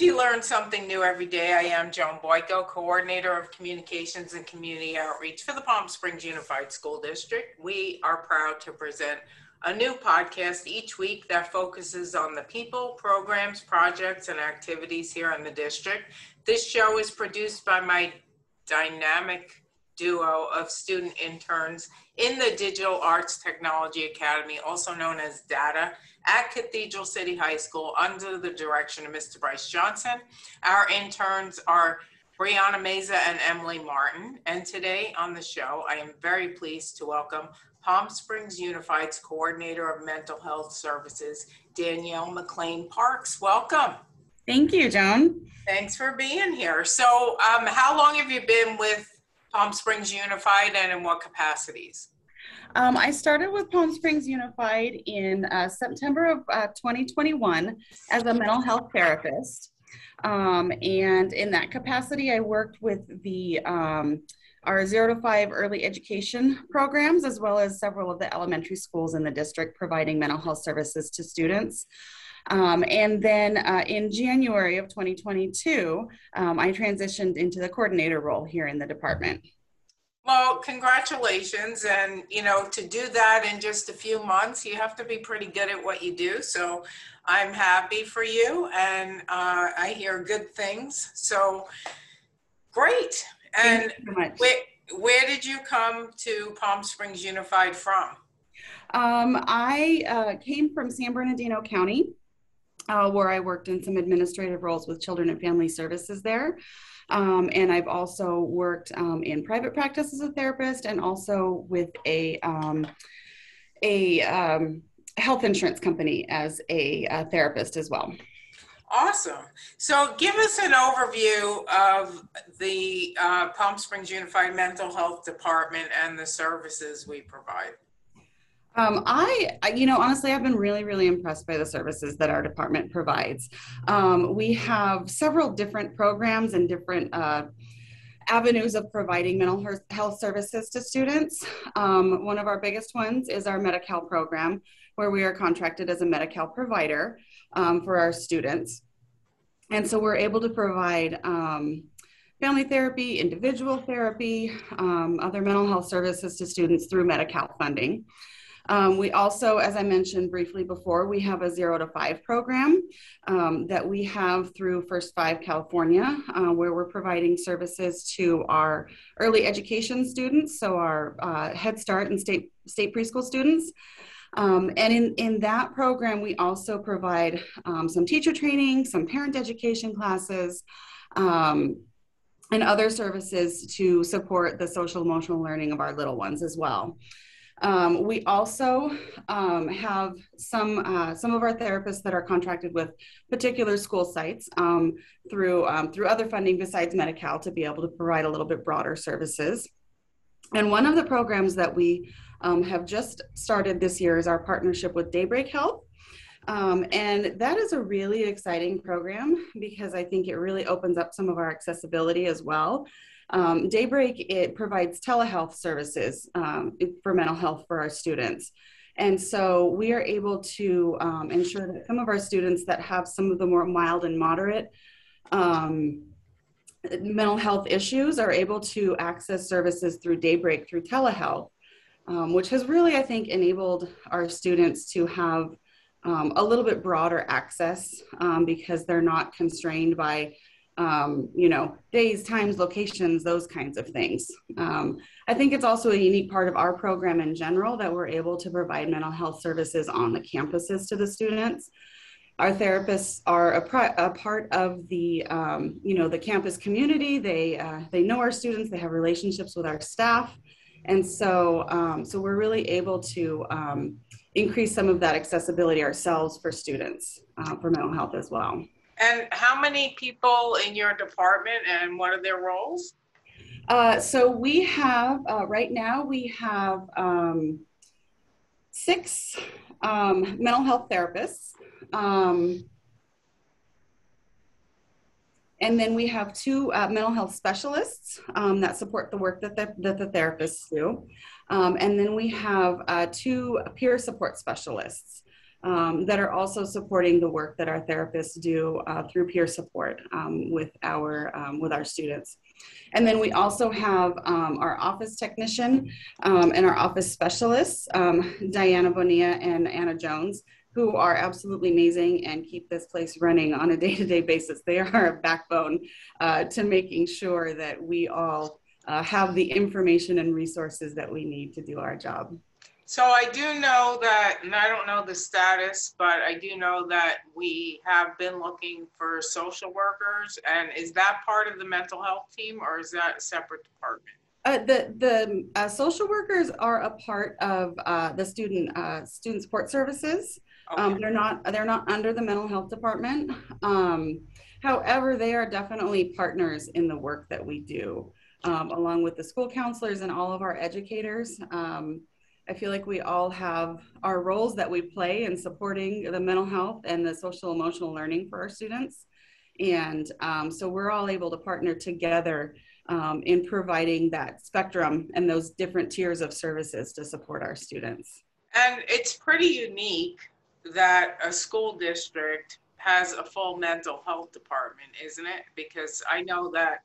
You Learn Something New Every Day. I am Joan Boyko, Coordinator of Communications and Community Outreach for the Palm Springs Unified School District. We are proud to present a new podcast each week that focuses on the people, programs, projects, and activities here in the district. This show is produced by my dynamic duo of student interns in the Digital Arts Technology Academy, also known as DATA, at Cathedral City High School under the direction of Mr. Bryce Johnson. Our interns are Brianna Meza and Emily Martin. And today on the show, I am very pleased to welcome Palm Springs Unified's Coordinator of Mental Health Services, Danielle McClain-Parks. Welcome. Thank you, Joan. Thanks for being here. So, um, how long have you been with Palm Springs Unified and in what capacities? Um, I started with Palm Springs Unified in uh, September of uh, 2021 as a mental health therapist. Um, and in that capacity, I worked with the um, our zero to five early education programs, as well as several of the elementary schools in the district providing mental health services to students. Um, and then uh, in January of 2022, um, I transitioned into the coordinator role here in the department. Well, congratulations. And, you know, to do that in just a few months, you have to be pretty good at what you do. So I'm happy for you and uh, I hear good things. So great. And where, where did you come to Palm Springs Unified from? Um, I uh, came from San Bernardino County uh, where I worked in some administrative roles with children and family services there. Um, and I've also worked um, in private practice as a therapist and also with a, um, a um, health insurance company as a, a therapist as well. Awesome. So, give us an overview of the uh, Palm Springs Unified Mental Health Department and the services we provide. Um, I, you know, honestly, I've been really, really impressed by the services that our department provides. Um, we have several different programs and different uh, avenues of providing mental health services to students. Um, one of our biggest ones is our Medi-Cal program, where we are contracted as a Medi-Cal provider um, for our students. And so we're able to provide um, family therapy, individual therapy, um, other mental health services to students through Medi-Cal funding. Um, we also, as I mentioned briefly before, we have a zero to five program um, that we have through First Five California, uh, where we're providing services to our early education students, so our uh, Head Start and state, state preschool students. Um, and in, in that program, we also provide um, some teacher training, some parent education classes, um, and other services to support the social emotional learning of our little ones as well. Um, we also um, have some uh, some of our therapists that are contracted with particular school sites um, through um, through other funding besides Medi-Cal to be able to provide a little bit broader services. And one of the programs that we um, have just started this year is our partnership with Daybreak Health. Um, and that is a really exciting program because I think it really opens up some of our accessibility as well. Um, Daybreak, it provides telehealth services um, for mental health for our students. And so we are able to um, ensure that some of our students that have some of the more mild and moderate um, mental health issues are able to access services through Daybreak through telehealth, um, which has really, I think, enabled our students to have um, a little bit broader access because they're not constrained by um, you know, days, times, locations, those kinds of things. Um, I think it's also a unique part of our program in general that we're able to provide mental health services on the campuses to the students. Our therapists are a, a part of the, um, you know, the campus community. They uh, they know our students. They have relationships with our staff, and so um, so we're really able to um, increase some of that accessibility ourselves for students uh, for mental health as well. And how many people in your department and what are their roles? Uh, so we have, uh, right now, we have um, six um, mental health therapists. Um, and then we have two uh, mental health specialists um, that support the work that the, that the therapists do. Um, and then we have uh, two peer support specialists um, that are also supporting the work that our therapists do uh, through peer support um, with our um, with our students. And then we also have um, our office technician um, and our office specialists, Diana Bonilla and Anna Jones, who are absolutely amazing and keep this place running on a day-to-day basis. They are a backbone uh, to making sure that we all uh, have the information and resources that we need to do our job. So I do know that, and I don't know the status, but I do know that we have been looking for social workers. And is that part of the mental health team or is that a separate department? Uh, the the uh, social workers are a part of uh, the student uh, student support services. Okay. Um, they're not they're not under the mental health department. Um, however, they are definitely partners in the work that we do, um, along with the school counselors and all of our educators. Um, I feel like we all have our roles that we play in supporting the mental health and the social emotional learning for our students. And um, so we're all able to partner together um, in providing that spectrum and those different tiers of services to support our students. And it's pretty unique that a school district has a full mental health department, isn't it? Because I know that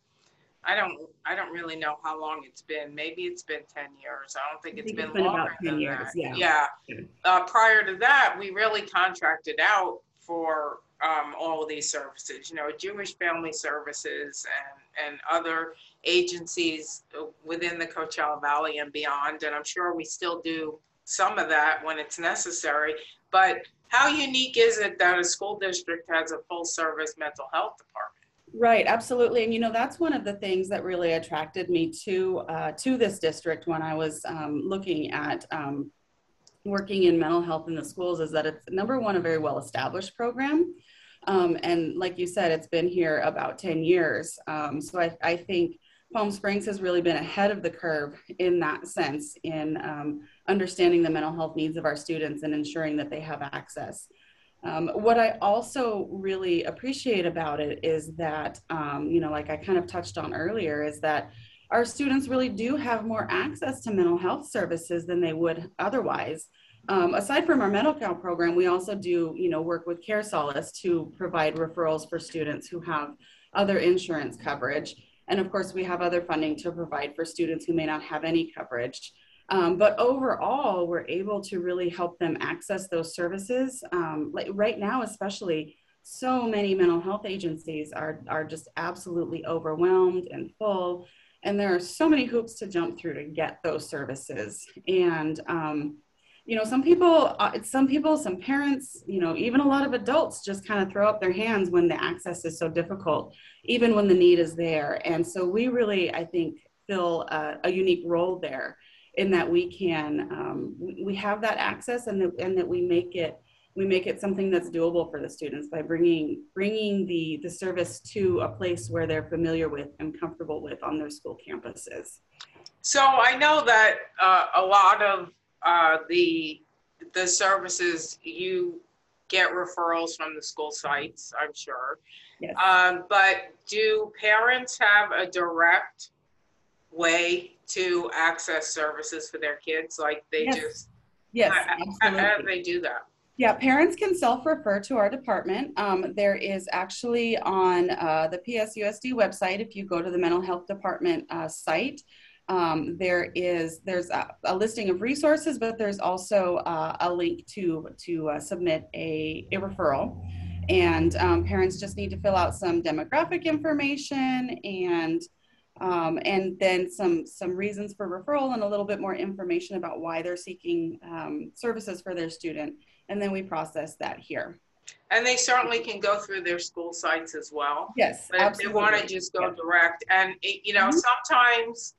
I don't I don't really know how long it's been. Maybe it's been 10 years. I don't think it's, think been, it's been longer about 10 than years, that. yeah. Yeah. Uh, prior to that, we really contracted out for um, all of these services, you know, Jewish Family Services and, and other agencies within the Coachella Valley and beyond. And I'm sure we still do some of that when it's necessary. But how unique is it that a school district has a full service mental health department? Right, absolutely, and you know that's one of the things that really attracted me to uh, to this district when I was um, looking at um, working in mental health in the schools is that it's number one a very well established program, um, and like you said, it's been here about ten years. Um, so I, I, think Palm Springs has really been ahead of the curve in that sense in um, understanding the mental health needs of our students and ensuring that they have access. Um, what I also really appreciate about it is that, um, you know, like I kind of touched on earlier, is that our students really do have more access to mental health services than they would otherwise. Um, aside from our Medi-Cal program, we also do, you know, work with Care Solace to provide referrals for students who have other insurance coverage. And of course, we have other funding to provide for students who may not have any coverage. Um, but overall, we're able to really help them access those services. Um, like right now, especially, so many mental health agencies are, are just absolutely overwhelmed and full. And there are so many hoops to jump through to get those services. And, um, you know, some people, uh, some people, some parents, you know, even a lot of adults just kind of throw up their hands when the access is so difficult, even when the need is there. And so we really, I think, fill a, a unique role there in that we can um, we have that access and that, and that we make it we make it something that's doable for the students by bringing bringing the the service to a place where they're familiar with and comfortable with on their school campuses. So I know that uh, a lot of uh, the the services you get referrals from the school sites, I'm sure. Yes. Um, but do parents have a direct way to access services for their kids? Like they yes. just, yes, how, how, do they do that? Yeah, parents can self-refer to our department. Um, there is actually on uh, the PSUSD website, if you go to the mental health department uh, site, um, there is there's a, a, listing of resources, but there's also uh, a link to to uh, submit a, a referral. And um, parents just need to fill out some demographic information and um, and then some some reasons for referral and a little bit more information about why they're seeking um, services for their student and then we process that here and they certainly can go through their school sites as well yes but absolutely. if they want to just go yeah. direct and it, you know mm-hmm. sometimes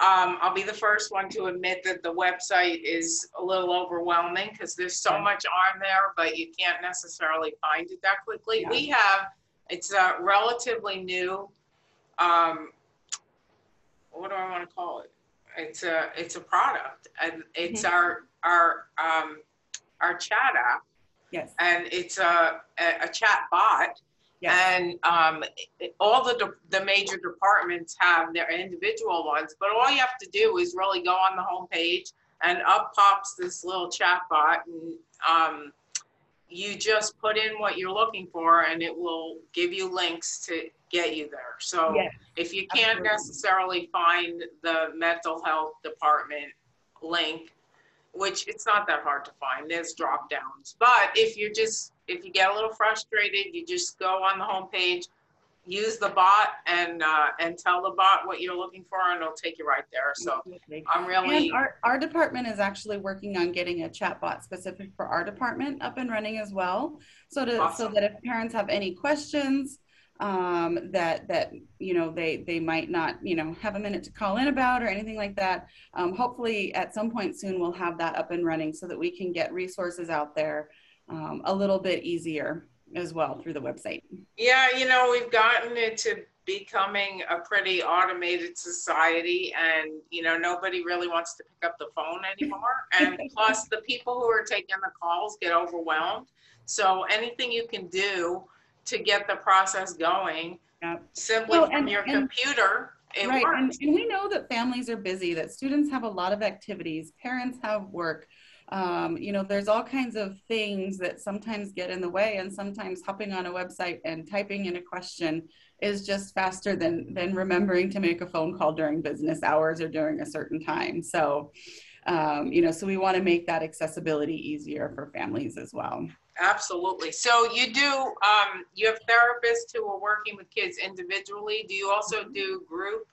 um, I'll be the first one to admit that the website is a little overwhelming because there's so much on there, but you can't necessarily find it that quickly. Yeah. We have, it's a relatively new um, what do I want to call it? It's a it's a product, and it's mm-hmm. our our um, our chat app. Yes. And it's a a, a chat bot. Yes. And um, it, all the de- the major departments have their individual ones, but all you have to do is really go on the home page, and up pops this little chat bot, and um, you just put in what you're looking for and it will give you links to get you there. So Yes, if you can't absolutely. necessarily find the mental health department link, which it's not that hard to find, there's drop downs. But if you just, if you get a little frustrated, you just go on the homepage, use the bot and, uh, and tell the bot what you're looking for and it'll take you right there. So I'm really, And our, our department is actually working on getting a chatbot specific for our department up and running as well. So to, so that if parents have any questions, um, that, that, you know, they, they might not, you know, have a minute to call in about or anything like that. Um, hopefully at some point soon, we'll have that up and running so that we can get resources out there, um, a little bit easier as well through the website. Yeah, you know, we've gotten into becoming a pretty automated society and, you know, nobody really wants to pick up the phone anymore. And plus the people who are taking the calls get overwhelmed. So anything you can do to get the process going Yep. simply Well, from and- your and- computer, it right and, and we know that families are busy that students have a lot of activities parents have work um, you know there's all kinds of things that sometimes get in the way and sometimes hopping on a website and typing in a question is just faster than than remembering to make a phone call during business hours or during a certain time so um, you know so we want to make that accessibility easier for families as well Absolutely. So you do, um, you have therapists who are working with kids individually. Do you also do group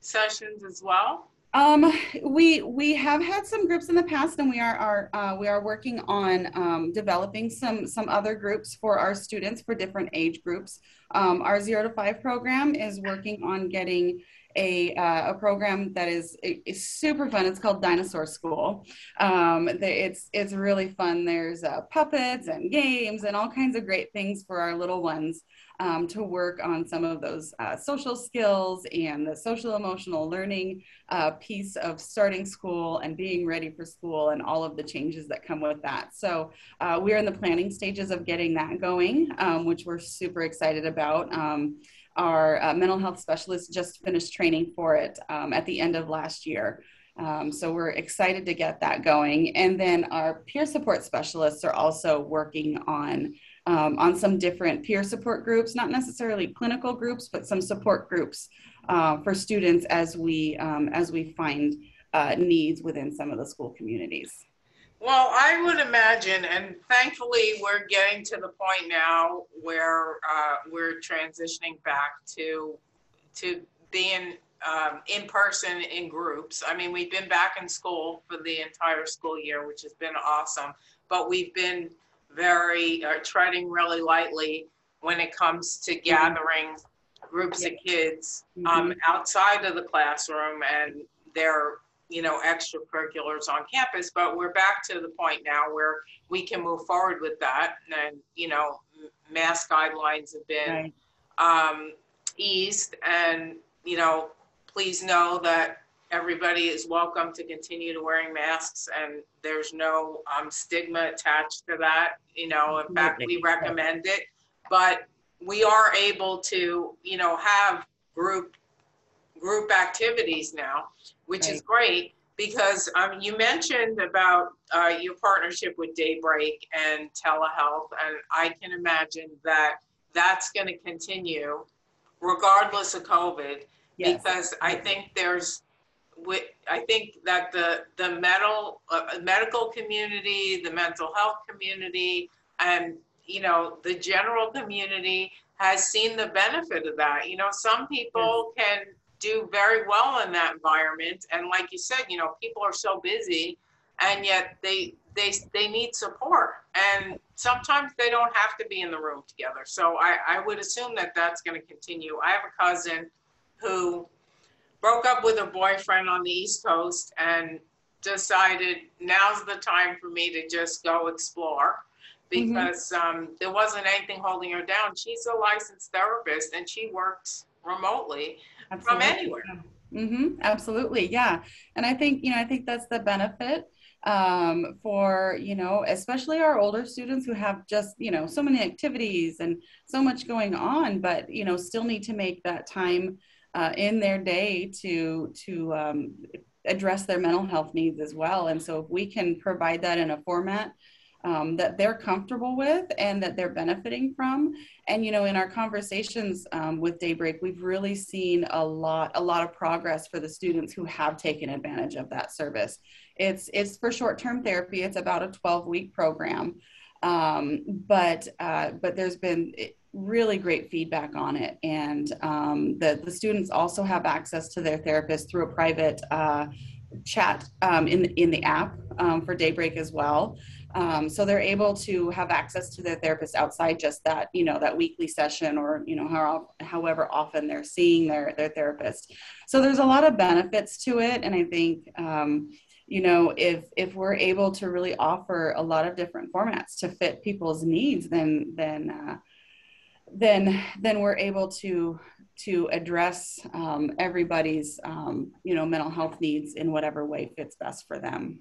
sessions as well? Um, we we have had some groups in the past, and we are are uh, we are working on um, developing some some other groups for our students for different age groups. Um, our zero to five program is working on getting a uh, a program that is is super fun. It's called Dinosaur School. Um, it's it's really fun. There's uh, puppets and games and all kinds of great things for our little ones um, to work on some of those uh, social skills and the social emotional learning uh, piece of starting school and being ready for school and all of the changes that come with that. So uh, we're in the planning stages of getting that going, um, which we're super excited about. Um, our uh, mental health specialist just finished training for it um, at the end of last year. Um, so we're excited to get that going. And then our peer support specialists are also working on um, on some different peer support groups, not necessarily clinical groups, but some support groups uh, for students as we um, as we find uh, needs within some of the school communities. Well, I would imagine, and thankfully, we're getting to the point now where uh, we're transitioning back to to being um, in person in groups. I mean, we've been back in school for the entire school year, which has been awesome, but we've been very uh, treading really lightly when it comes to gathering groups of kids um, outside of the classroom and their you know extracurriculars on campus but we're back to the point now where we can move forward with that. And you know m- mask guidelines have been Right. um, eased. And you know please know that everybody is welcome to continue to wearing masks and there's no um, stigma attached to that you know. In fact we recommend it. But we are able to you know have group group activities now which is great because um, you mentioned about uh, your partnership with daybreak and telehealth and i can imagine that that's going to continue regardless of covid Yes. because I think there's, I think that the the medical uh, medical community, the mental health community, and you know the general community has seen the benefit of that. You know, some people can do very well in that environment, and like you said, you know, people are so busy, and yet they they they need support, and sometimes they don't have to be in the room together. So I I would assume that that's going to continue. I have a cousin who broke up with her boyfriend on the East Coast and decided now's the time for me to just go explore because um, there wasn't anything holding her down. She's a licensed therapist and she works remotely from anywhere. hmm absolutely, yeah. And I think you know, I think that's the benefit um, for you know, especially our older students who have just you know so many activities and so much going on, but you know, still need to make that time uh, in their day to to um, address their mental health needs as well. And so, if we can provide that in a format um, that they're comfortable with and that they're benefiting from. And you know, in our conversations um, with Daybreak, we've really seen a lot, a lot of progress for the students who have taken advantage of that service. It's it's for short-term therapy. It's about a 12-week program, um, but uh, but there's been really great feedback on it, and um, the the students also have access to their therapist through a private. Uh, chat um, in in the app um, for Daybreak as well. Um, so they're able to have access to their therapist outside just that, you know, that weekly session or, you know, how, however often they're seeing their, their therapist. So there's a lot of benefits to it. And I think, um, you know, if, if we're able to really offer a lot of different formats to fit people's needs, then, then, uh, then, then we're able to, to address um, everybody's, um, you know, mental health needs in whatever way fits best for them.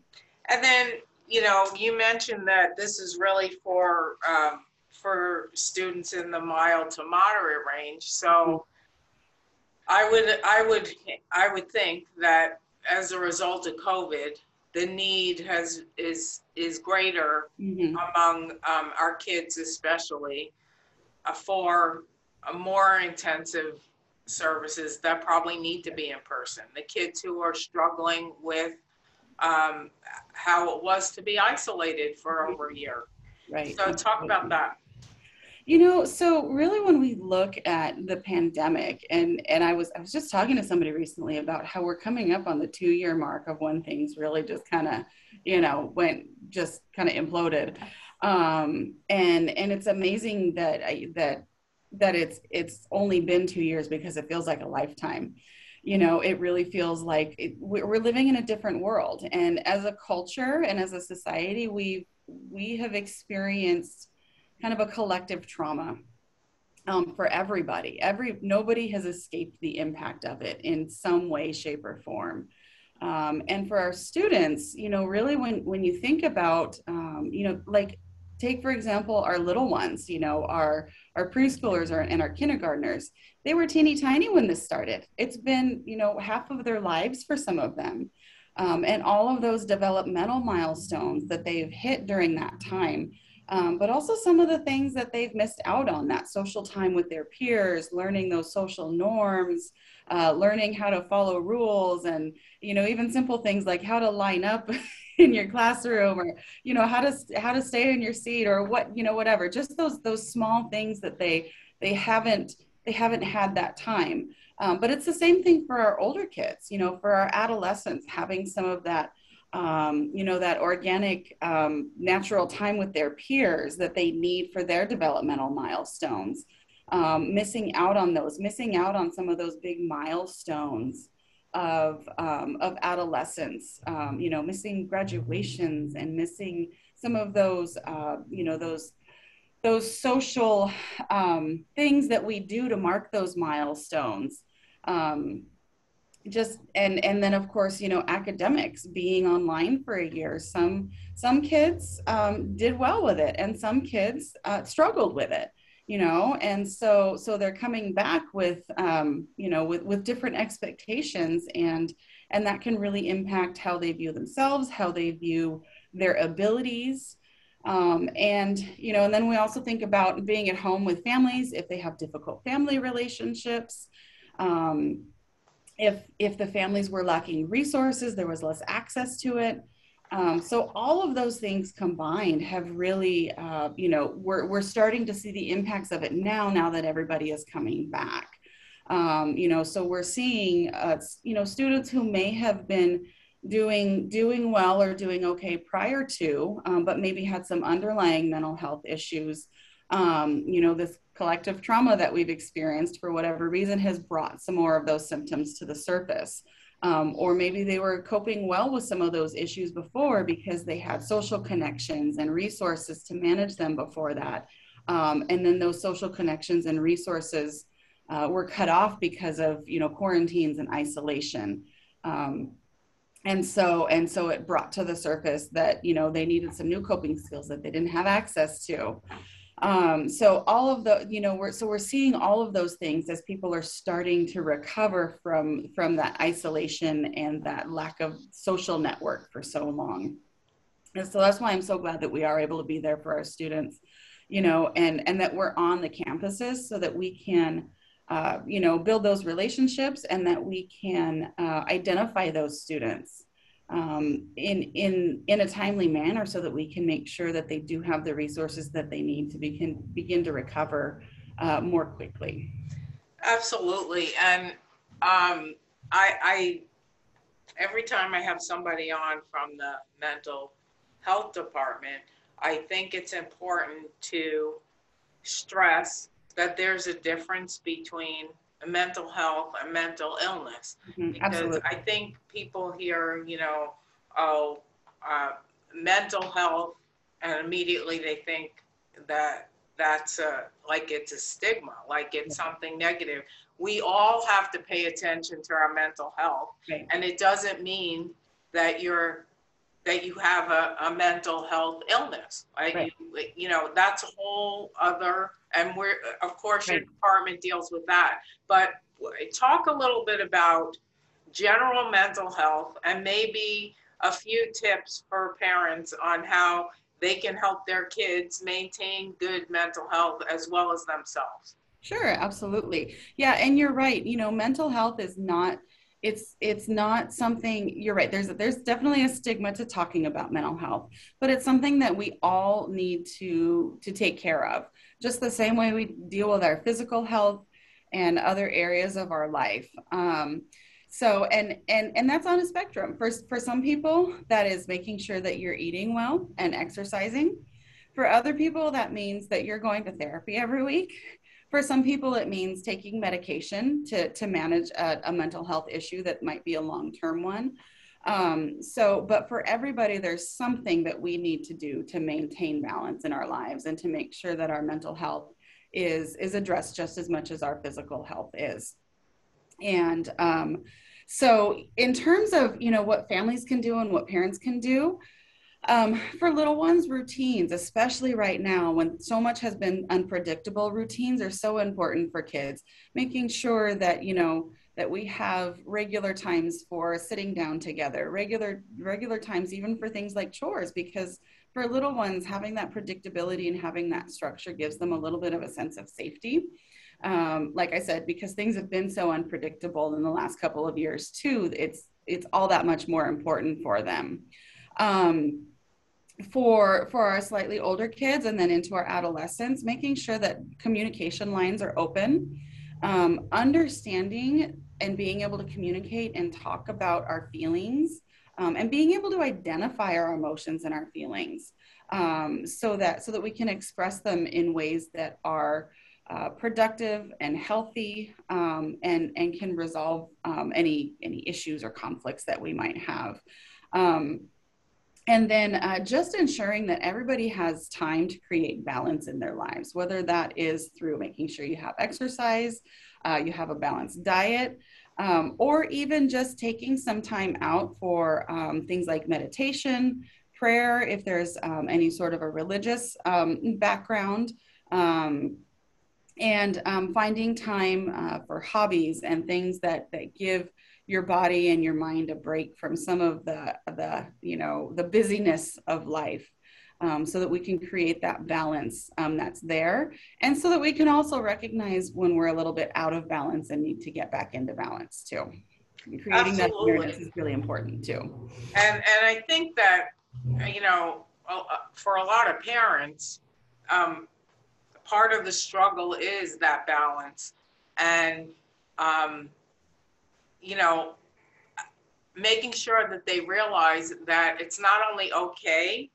And then you know, you mentioned that this is really for um, for students in the mild to moderate range. So I would I would I would think that as a result of COVID, the need has is is greater mm-hmm. among um, our kids, especially uh, for more intensive services that probably need to be in person. The kids who are struggling with um, how it was to be isolated for over a year. Right. So talk about that. You know, so really when we look at the pandemic and and I was I was just talking to somebody recently about how we're coming up on the 2 year mark of when things really just kind of, you know, went just kind of imploded. Um and and it's amazing that I, that that it's it's only been 2 years because it feels like a lifetime you know it really feels like it, we're living in a different world. And as a culture and as a society we we have experienced kind of a collective trauma um, for everybody. Every nobody has escaped the impact of it in some way shape or form. Um, and for our students you know really when when you think about um, you know like take for example our little ones you know our our preschoolers are, and our kindergartners they were teeny tiny when this started. It's been you know half of their lives for some of them. Um, and all of those developmental milestones that they've hit during that time um, but also some of the things that they've missed out on that social time with their peers learning those social norms uh, learning how to follow rules and you know even simple things like how to line up in your classroom or you know how to how to stay in your seat or what you know whatever. Just those those small things that they they haven't they haven't had that time. Um, but it's the same thing for our older kids you know for our adolescents having some of that um, you know that organic um, natural time with their peers that they need for their developmental milestones. Um, missing out on those missing out on some of those big milestones of um, of adolescence, um, you know, missing graduations and missing some of those, uh, you know, those those social um, things that we do to mark those milestones. Um, just and and then of course you know academics being online for a year some some kids um, did well with it and some kids uh, struggled with it you know and so so they're coming back with um, you know with with different expectations and and that can really impact how they view themselves how they view their abilities. Um, and you know and then we also think about being at home with families if they have difficult family relationships. Um, if if the families were lacking resources there was less access to it um, so all of those things combined have really, uh, you know, we're, we're starting to see the impacts of it now, now that everybody is coming back. Um, you know, so we're seeing, uh, you know, students who may have been doing doing well or doing okay prior to, um, but maybe had some underlying mental health issues. Um, you know, this collective trauma that we've experienced for whatever reason has brought some more of those symptoms to the surface. Um, or maybe they were coping well with some of those issues before because they had social connections and resources to manage them before that. Um, and then those social connections and resources uh, were cut off because of you know quarantines and isolation. Um, and so and so it brought to the surface that you know they needed some new coping skills that they didn't have access to um, so all of the you know we're so we're seeing all of those things as people are starting to recover from from that isolation and that lack of social network for so long. And so that's why I'm so glad that we are able to be there for our students, you know, and and that we're on the campuses so that we can, uh, you know, build those relationships and that we can uh, identify those students um, in in in a timely manner so that we can make sure that they do have the resources that they need to begin begin to recover uh, more quickly. Absolutely, and um, I, I every time I have somebody on from the mental health department, I think it's important to stress that there's a difference between mental health and mental illness. Mhm, Because Absolutely. I think people hear, you know, oh, uh, mental health, and immediately they think that that's a, like it's a stigma, like it's something negative. We all have to pay attention to our mental health. Right. And it doesn't mean that you're, that you have a, a mental health illness. Right? Right. You, you know, that's a whole other, and we're, of course, your department deals with that. But talk a little bit about general mental health and maybe a few tips for parents on how they can help their kids maintain good mental health as well as themselves. Sure, absolutely. Yeah, and you're right. You know, mental health is not it's it's not something you're right. There's there's definitely a stigma to talking about mental health, but it's something that we all need to to take care of. Just the same way we deal with our physical health and other areas of our life. Um, so and and and that's on a spectrum. For for some people, that is making sure that you're eating well and exercising. For other people, that means that you're going to therapy every week. For some people, it means taking medication to, to manage a, a mental health issue that might be a long term one. Um, so, but for everybody, there's something that we need to do to maintain balance in our lives and to make sure that our mental health is, is addressed just as much as our physical health is. And um, so, in terms of you know what families can do and what parents can do, um, for little ones, routines, especially right now when so much has been unpredictable, routines are so important for kids. Making sure that, you know, that we have regular times for sitting down together, regular, regular times even for things like chores, because for little ones, having that predictability and having that structure gives them a little bit of a sense of safety. Um, like I said, because things have been so unpredictable in the last couple of years too, it's it's all that much more important for them. Um, for for our slightly older kids and then into our adolescents making sure that communication lines are open um, understanding and being able to communicate and talk about our feelings um, and being able to identify our emotions and our feelings um, so that so that we can express them in ways that are uh, productive and healthy um, and and can resolve um, any any issues or conflicts that we might have. Um, and then uh, just ensuring that everybody has time to create balance in their lives, whether that is through making sure you have exercise, uh, you have a balanced diet, um, or even just taking some time out for um, things like meditation, prayer, if there's um, any sort of a religious um, background. Um, and um, finding time uh, for hobbies and things that, that give your body and your mind a break from some of the the you know the busyness of life um, so that we can create that balance um, that's there. And so that we can also recognize when we're a little bit out of balance and need to get back into balance too. And creating that Absolutely. awareness is really important too. And and I think that you know uh, for a lot of parents, um, part of the struggle is that balance, and um, you know making sure that they realize that it's not only okay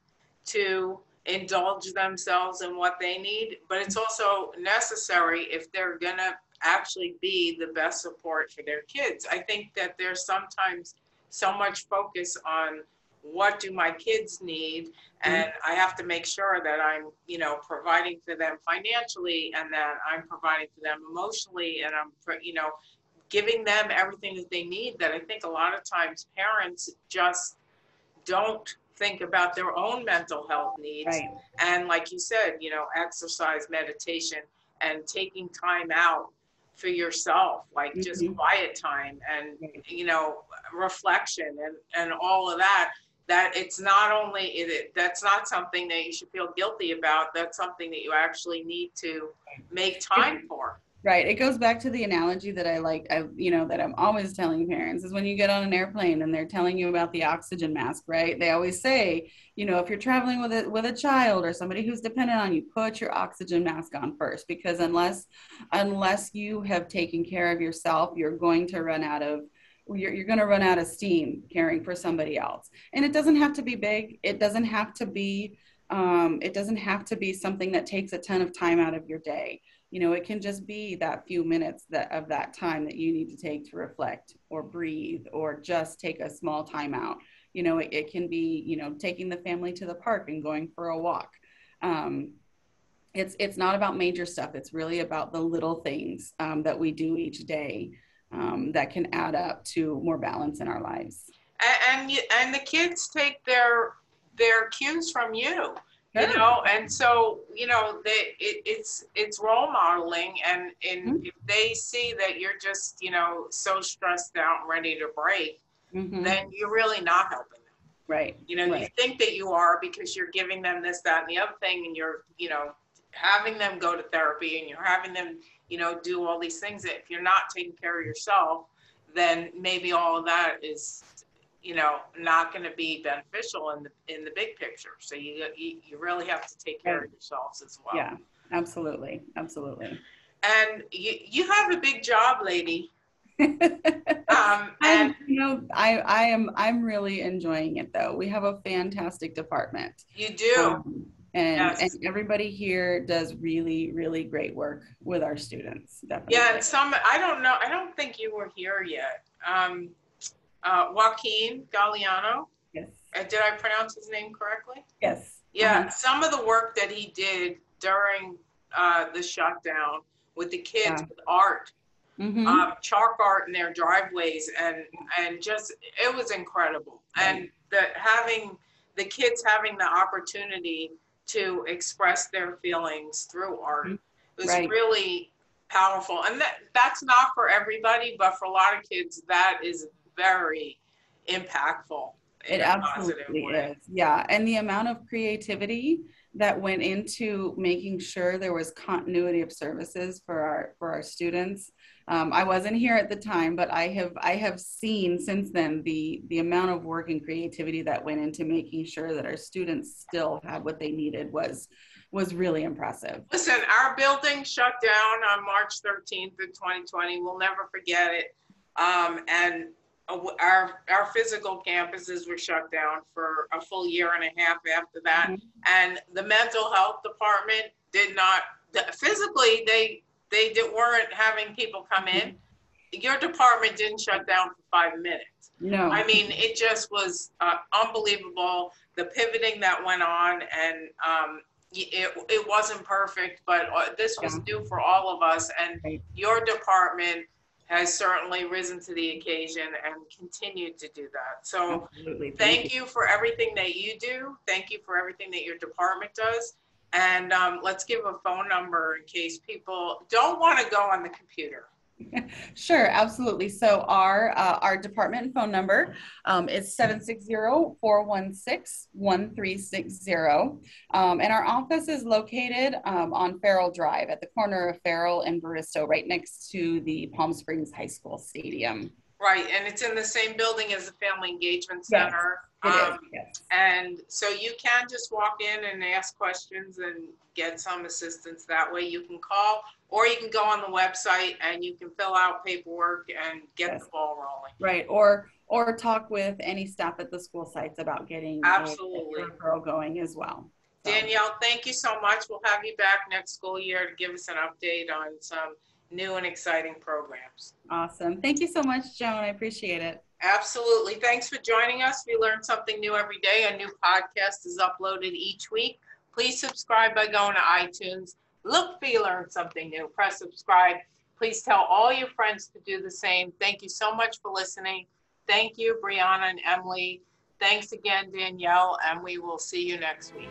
to indulge themselves in what they need, but it's also necessary if they're gonna actually be the best support for their kids. I think that there's sometimes so much focus on what do my kids need mm-hmm. and i have to make sure that i'm you know providing for them financially and that i'm providing for them emotionally and i'm you know giving them everything that they need that i think a lot of times parents just don't think about their own mental health needs right and like you said you know exercise meditation and taking time out for yourself like just Mhm. quiet time and you know reflection and and all of that that it's not only, it, that's not something that you should feel guilty about. That's something that you actually need to make time for. Right. It goes back to the analogy that I like, I, you know, that I'm always telling parents is when you get on an airplane and they're telling you about the oxygen mask, right? They always say, you know, if you're traveling with a with a child or somebody who's dependent on you, put your oxygen mask on first because unless unless you have taken care of yourself, you're going to run out of you're, you're going to run out of steam caring for somebody else. And it doesn't have to be big. It doesn't have to be um, it doesn't have to be something that takes a ton of time out of your day you know it can just be that few minutes that of that time that you need to take to reflect or breathe or just take a small time out. You know it, it can be you know taking the family to the park and going for a walk. Um, it's it's not about major stuff. It's really about the little things um, that we do each day um, that can add up to more balance in our lives. And and, and the kids take their their cues from you you know and so you know they it, it's it's role modeling and and mm-hmm. if they see that you're just you know so stressed out and ready to break mm-hmm. then you're really not helping them right you know right. you think that you are because you're giving them this that and the other thing and you're you know having them go to therapy and you're having them you know do all these things that if you're not taking care of yourself then maybe all of that is you know, not going to be beneficial in the in the big picture. So you you, really have to take care of yourselves as well. Yeah, absolutely, absolutely. And you you have a big job, lady. um, and you know, I I am I'm really enjoying it though. We have a fantastic department. You do. Um, and, yes. and everybody here does really really great work with our students definitely. yeah and some i don't know i don't think you were here yet um, uh, Joaquin Galliano. Yes. Uh, did I pronounce his name correctly? Yes. Yeah, uh-huh. some of the work that he did during uh, the shutdown with the kids yeah. with art, mm-hmm. um, chalk art in their driveways, and and just it was incredible. Right. And the having the kids having the opportunity to express their feelings through art mm-hmm. was right. really powerful. And that that's not for everybody, but for a lot of kids, that is very impactful. It absolutely is. Yeah. And the amount of creativity that went into making sure there was continuity of services for our for our students. Um, I wasn't here at the time, but I have I have seen since then the the amount of work and creativity that went into making sure that our students still had what they needed was was really impressive. Listen, our building shut down on March 13th of 2020. We'll never forget it. Um, and our our physical campuses were shut down for a full year and a half after that. Mm-hmm. and the mental health department did not physically they they did, weren't having people come in. Mm-hmm. your department didn't shut down for five minutes. No. I mean it just was uh, unbelievable the pivoting that went on and um, it, it wasn't perfect but uh, this was new for all of us and your department has certainly risen to the occasion and continued to do that. So Absolutely. thank, thank you. you. for everything that you do. Thank you for everything that your department does. And um, let's give a phone number in case people don't want to go on the computer. Sure, absolutely. So our uh, our department phone number um, is 760-416-1360. Um, and our office is located um, on Farrell Drive at the corner of Farrell and Baristo, right next to the Palm Springs High School Stadium. Right, and it's in the same building as the Family Engagement Center. Yes, it um, is, yes. And so you can just walk in and ask questions and get some assistance that way. You can call or you can go on the website and you can fill out paperwork and get yes. the ball rolling. Right, or or talk with any staff at the school sites about getting absolutely referral going as well. So. Danielle, thank you so much. We'll have you back next school year to give us an update on some new and exciting programs. Awesome. Thank you so much, Joan. I appreciate it. Absolutely. Thanks for joining us. We learn something new every day. A new podcast is uploaded each week. Please subscribe by going to iTunes. Look you learn something new. Press subscribe. Please tell all your friends to do the same. Thank you so much for listening. Thank you, Brianna and Emily. Thanks again, Danielle, and we will see you next week.